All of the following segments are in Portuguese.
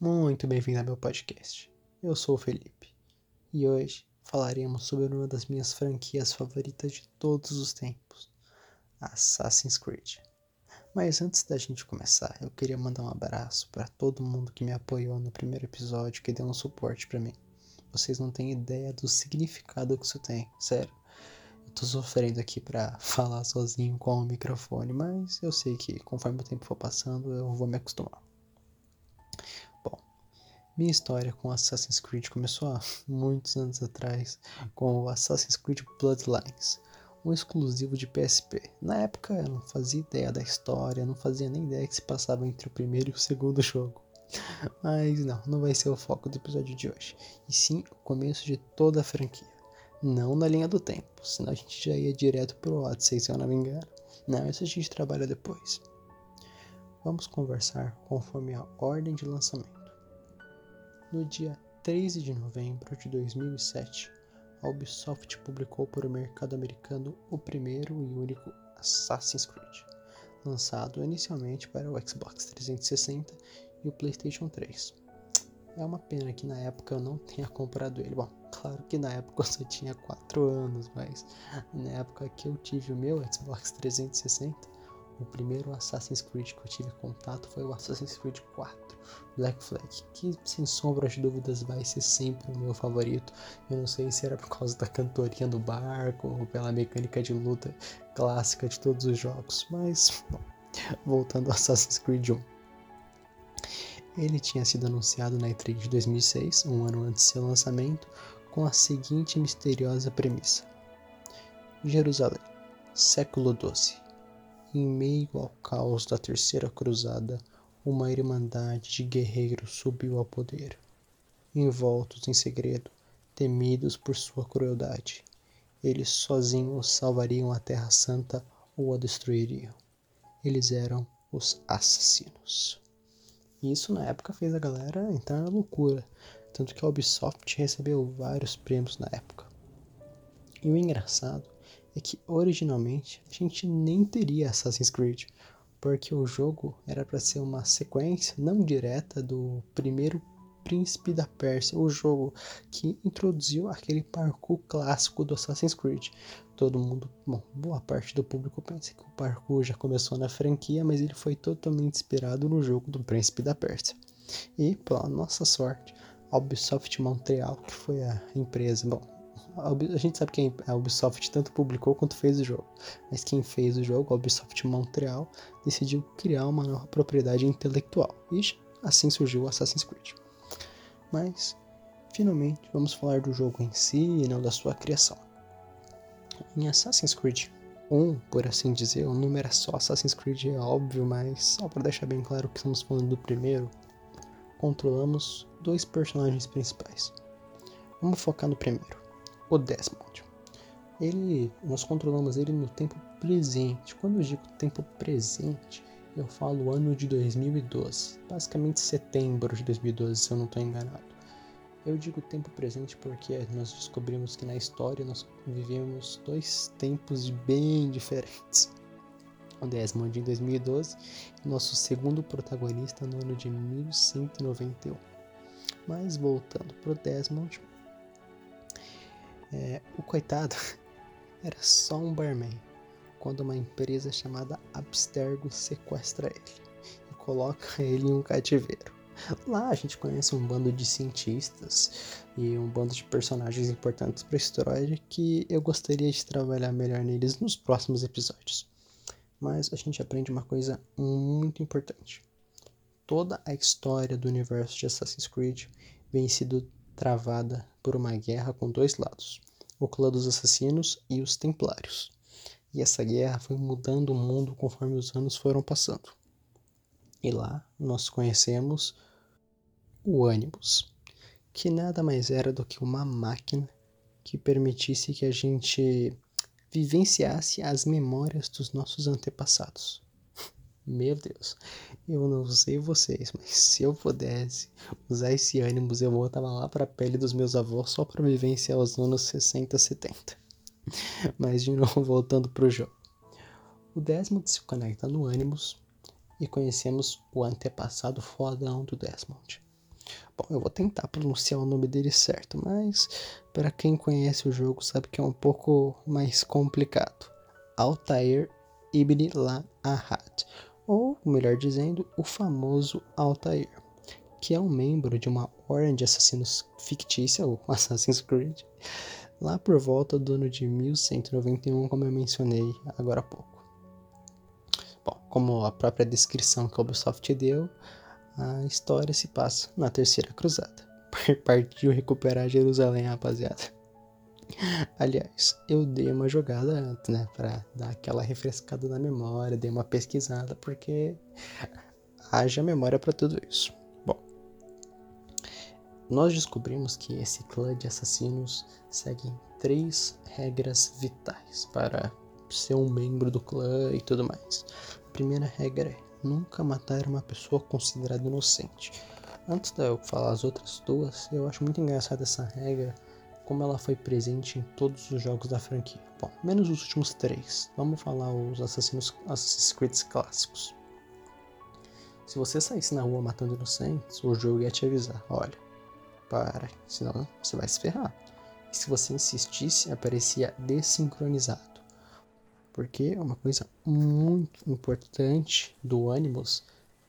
Muito bem-vindo ao meu podcast. Eu sou o Felipe e hoje falaremos sobre uma das minhas franquias favoritas de todos os tempos, Assassin's Creed. Mas antes da gente começar, eu queria mandar um abraço para todo mundo que me apoiou no primeiro episódio, que deu um suporte para mim. Vocês não têm ideia do significado que isso tem, sério. Eu tô sofrendo aqui para falar sozinho com o microfone, mas eu sei que conforme o tempo for passando, eu vou me acostumar. Minha história com Assassin's Creed começou há muitos anos atrás com o Assassin's Creed Bloodlines, um exclusivo de PSP. Na época eu não fazia ideia da história, não fazia nem ideia que se passava entre o primeiro e o segundo jogo. Mas não, não vai ser o foco do episódio de hoje, e sim o começo de toda a franquia. Não na linha do tempo, senão a gente já ia direto pro Odyssey, se eu não me engano. Não, isso a gente trabalha depois. Vamos conversar conforme a ordem de lançamento. No dia 13 de novembro de 2007, a Ubisoft publicou para o mercado americano o primeiro e único Assassin's Creed, lançado inicialmente para o Xbox 360 e o PlayStation 3. É uma pena que na época eu não tenha comprado ele. Bom, claro que na época eu só tinha 4 anos, mas na época que eu tive o meu Xbox 360, o primeiro Assassin's Creed que eu tive contato foi o Assassin's Creed 4, Black Flag, que sem sombra de dúvidas vai ser sempre o meu favorito. Eu não sei se era por causa da cantoria do barco ou pela mecânica de luta clássica de todos os jogos, mas bom, voltando ao Assassin's Creed 1. Ele tinha sido anunciado na E3 de 2006, um ano antes de seu lançamento, com a seguinte misteriosa premissa: Jerusalém, século XII em meio ao caos da Terceira Cruzada, uma irmandade de guerreiros subiu ao poder. Envoltos em segredo, temidos por sua crueldade, eles sozinhos salvariam a Terra Santa ou a destruiriam. Eles eram os assassinos. Isso na época fez a galera entrar na loucura, tanto que a Ubisoft recebeu vários prêmios na época. E o engraçado é que originalmente a gente nem teria Assassin's Creed, porque o jogo era para ser uma sequência não direta do primeiro Príncipe da Pérsia, o jogo que introduziu aquele parkour clássico do Assassin's Creed. Todo mundo, bom, boa parte do público pensa que o parkour já começou na franquia, mas ele foi totalmente inspirado no jogo do Príncipe da Pérsia. E, pela nossa sorte, a Ubisoft Montreal, que foi a empresa, bom, a gente sabe que a Ubisoft tanto publicou quanto fez o jogo, mas quem fez o jogo, a Ubisoft Montreal, decidiu criar uma nova propriedade intelectual e assim surgiu o Assassin's Creed. Mas, finalmente, vamos falar do jogo em si e não da sua criação. Em Assassin's Creed 1, por assim dizer, o número é só Assassin's Creed, é óbvio, mas só para deixar bem claro que estamos falando do primeiro, controlamos dois personagens principais. Vamos focar no primeiro o Desmond. Ele, nós controlamos ele no tempo presente. Quando eu digo tempo presente, eu falo ano de 2012, basicamente setembro de 2012, se eu não estou enganado. Eu digo tempo presente porque nós descobrimos que na história nós vivemos dois tempos bem diferentes. O Desmond em 2012 e nosso segundo protagonista no ano de 1191. Mas voltando para o Desmond, é, o coitado era só um barman quando uma empresa chamada Abstergo sequestra ele e coloca ele em um cativeiro. Lá a gente conhece um bando de cientistas e um bando de personagens importantes para a história que eu gostaria de trabalhar melhor neles nos próximos episódios. Mas a gente aprende uma coisa muito importante. Toda a história do universo de Assassin's Creed vem sido travada por uma guerra com dois lados, o clã dos assassinos e os templários. E essa guerra foi mudando o mundo conforme os anos foram passando. E lá nós conhecemos o Animus, que nada mais era do que uma máquina que permitisse que a gente vivenciasse as memórias dos nossos antepassados. Meu Deus, eu não sei vocês, mas se eu pudesse usar esse ânimo, eu voltava lá para a pele dos meus avós só para vivenciar os anos 60, 70. Mas de novo, voltando pro jogo. O Desmond se conecta no Animus e conhecemos o antepassado fodão do Desmond. Bom, eu vou tentar pronunciar o nome dele certo, mas para quem conhece o jogo sabe que é um pouco mais complicado. Altair Ibn La-Ahad, ou melhor dizendo, o famoso Altair, que é um membro de uma ordem de assassinos fictícia, o Assassin's Creed, lá por volta do ano de 1191, como eu mencionei agora há pouco. Bom, como a própria descrição que a Ubisoft deu, a história se passa na Terceira Cruzada. Partiu recuperar Jerusalém, rapaziada. Aliás, eu dei uma jogada antes, né? Pra dar aquela refrescada na memória, dei uma pesquisada, porque haja memória para tudo isso. Bom, nós descobrimos que esse clã de assassinos segue três regras vitais para ser um membro do clã e tudo mais. A primeira regra é nunca matar uma pessoa considerada inocente. Antes de eu falar as outras duas, eu acho muito engraçada essa regra, como ela foi presente em todos os jogos da franquia. Bom, menos os últimos três. Vamos falar os assassinos Assassin's Creed clássicos. Se você saísse na rua matando inocentes, o jogo ia te avisar: olha, para, senão você vai se ferrar. E se você insistisse, aparecia desincronizado. Porque uma coisa muito importante do Animus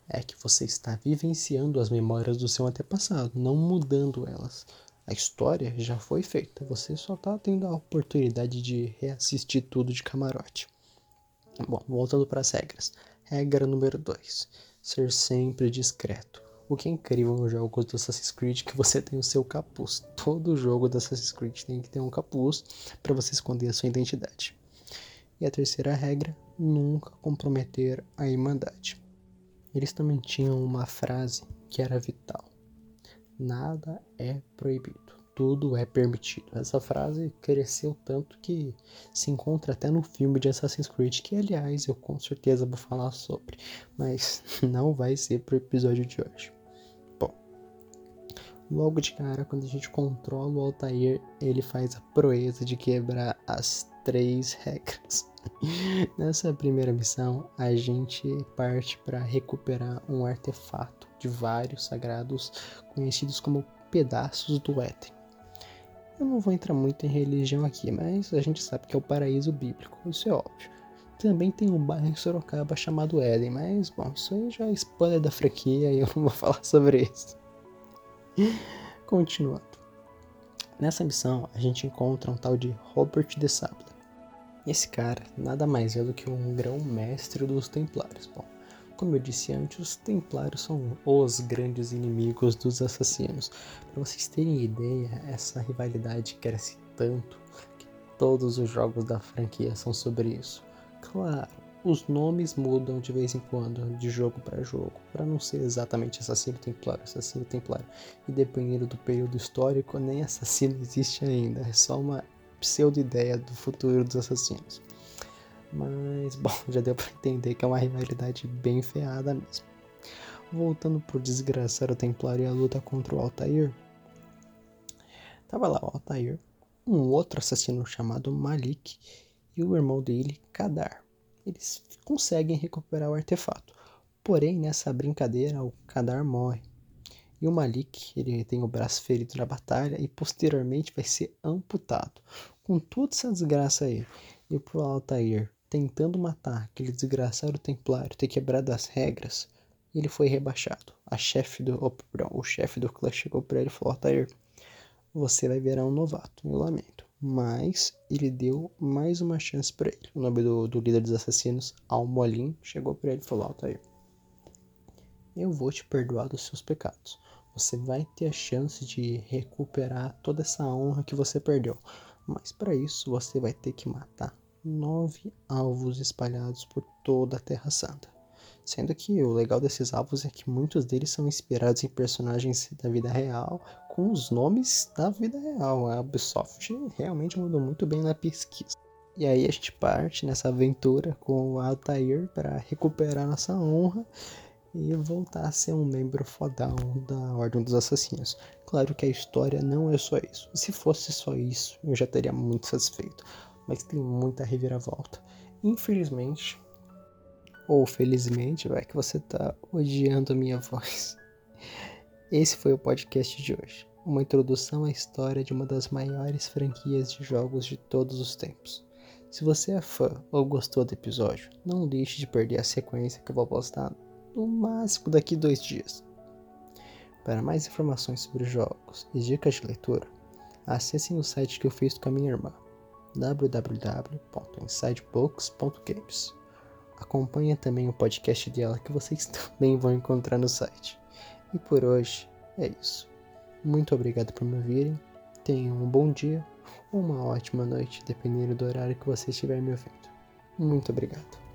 é que você está vivenciando as memórias do seu antepassado, não mudando elas. A história já foi feita, você só está tendo a oportunidade de reassistir tudo de camarote. Bom, voltando para as regras. Regra número 2: ser sempre discreto. O que é incrível no jogo do Assassin's Creed é que você tem o seu capuz. Todo jogo do Assassin's Creed tem que ter um capuz para você esconder a sua identidade. E a terceira regra, nunca comprometer a irmandade. Eles também tinham uma frase que era vital: Nada é proibido, tudo é permitido. Essa frase cresceu tanto que se encontra até no filme de Assassin's Creed, que aliás eu com certeza vou falar sobre, mas não vai ser pro episódio de hoje. Bom, logo de cara, quando a gente controla o Altair, ele faz a proeza de quebrar as três regras. Nessa primeira missão, a gente parte para recuperar um artefato de vários sagrados conhecidos como pedaços do Éden. Eu não vou entrar muito em religião aqui, mas a gente sabe que é o paraíso bíblico, isso é óbvio. Também tem um bairro em Sorocaba chamado Éden, mas bom, isso aí já é spoiler da franquia e eu não vou falar sobre isso. Continuando. Nessa missão, a gente encontra um tal de Robert de Sable esse cara nada mais é do que um grão-mestre dos Templários. Bom, como eu disse antes, os Templários são os grandes inimigos dos assassinos. Para vocês terem ideia, essa rivalidade cresce tanto que todos os jogos da franquia são sobre isso. Claro, os nomes mudam de vez em quando, de jogo para jogo, para não ser exatamente assassino templário, assassino templário. E dependendo do período histórico, nem assassino existe ainda, é só uma pseudo-ideia do futuro dos assassinos. Mas, bom, já deu para entender que é uma rivalidade bem ferrada mesmo. Voltando pro desgraçado Templário e a luta contra o Altair. Tava lá o Altair, um outro assassino chamado Malik e o irmão dele, Kadar. Eles conseguem recuperar o artefato. Porém, nessa brincadeira, o Kadar morre. E o Malik, ele tem o braço ferido na batalha e posteriormente vai ser amputado. Com toda essa desgraça aí, e pro Altair tentando matar aquele desgraçado templário, ter quebrado as regras, ele foi rebaixado. A chefe do, oh, o chefe do clã chegou para ele e falou: Altair, você vai virar um novato, eu lamento. Mas ele deu mais uma chance para ele. O nome do, do líder dos assassinos, Almolin, chegou para ele e falou: Altair, eu vou te perdoar dos seus pecados você vai ter a chance de recuperar toda essa honra que você perdeu. Mas para isso você vai ter que matar nove alvos espalhados por toda a Terra Santa. Sendo que o legal desses alvos é que muitos deles são inspirados em personagens da vida real, com os nomes da vida real. A Ubisoft realmente mandou muito bem na pesquisa. E aí a gente parte nessa aventura com o Altair para recuperar nossa honra e voltar a ser um membro fodão da Ordem dos Assassinos. Claro que a história não é só isso. Se fosse só isso, eu já teria muito satisfeito. Mas tem muita reviravolta. Infelizmente, ou felizmente, vai que você tá odiando a minha voz. Esse foi o podcast de hoje, uma introdução à história de uma das maiores franquias de jogos de todos os tempos. Se você é fã ou gostou do episódio, não deixe de perder a sequência que eu vou postar no máximo daqui dois dias. Para mais informações sobre jogos e dicas de leitura, acessem o site que eu fiz com a minha irmã, www.insidebooks.games. Acompanhe também o podcast dela que vocês também vão encontrar no site. E por hoje é isso. Muito obrigado por me ouvirem. Tenham um bom dia ou uma ótima noite, dependendo do horário que você estiver me ouvindo. Muito obrigado.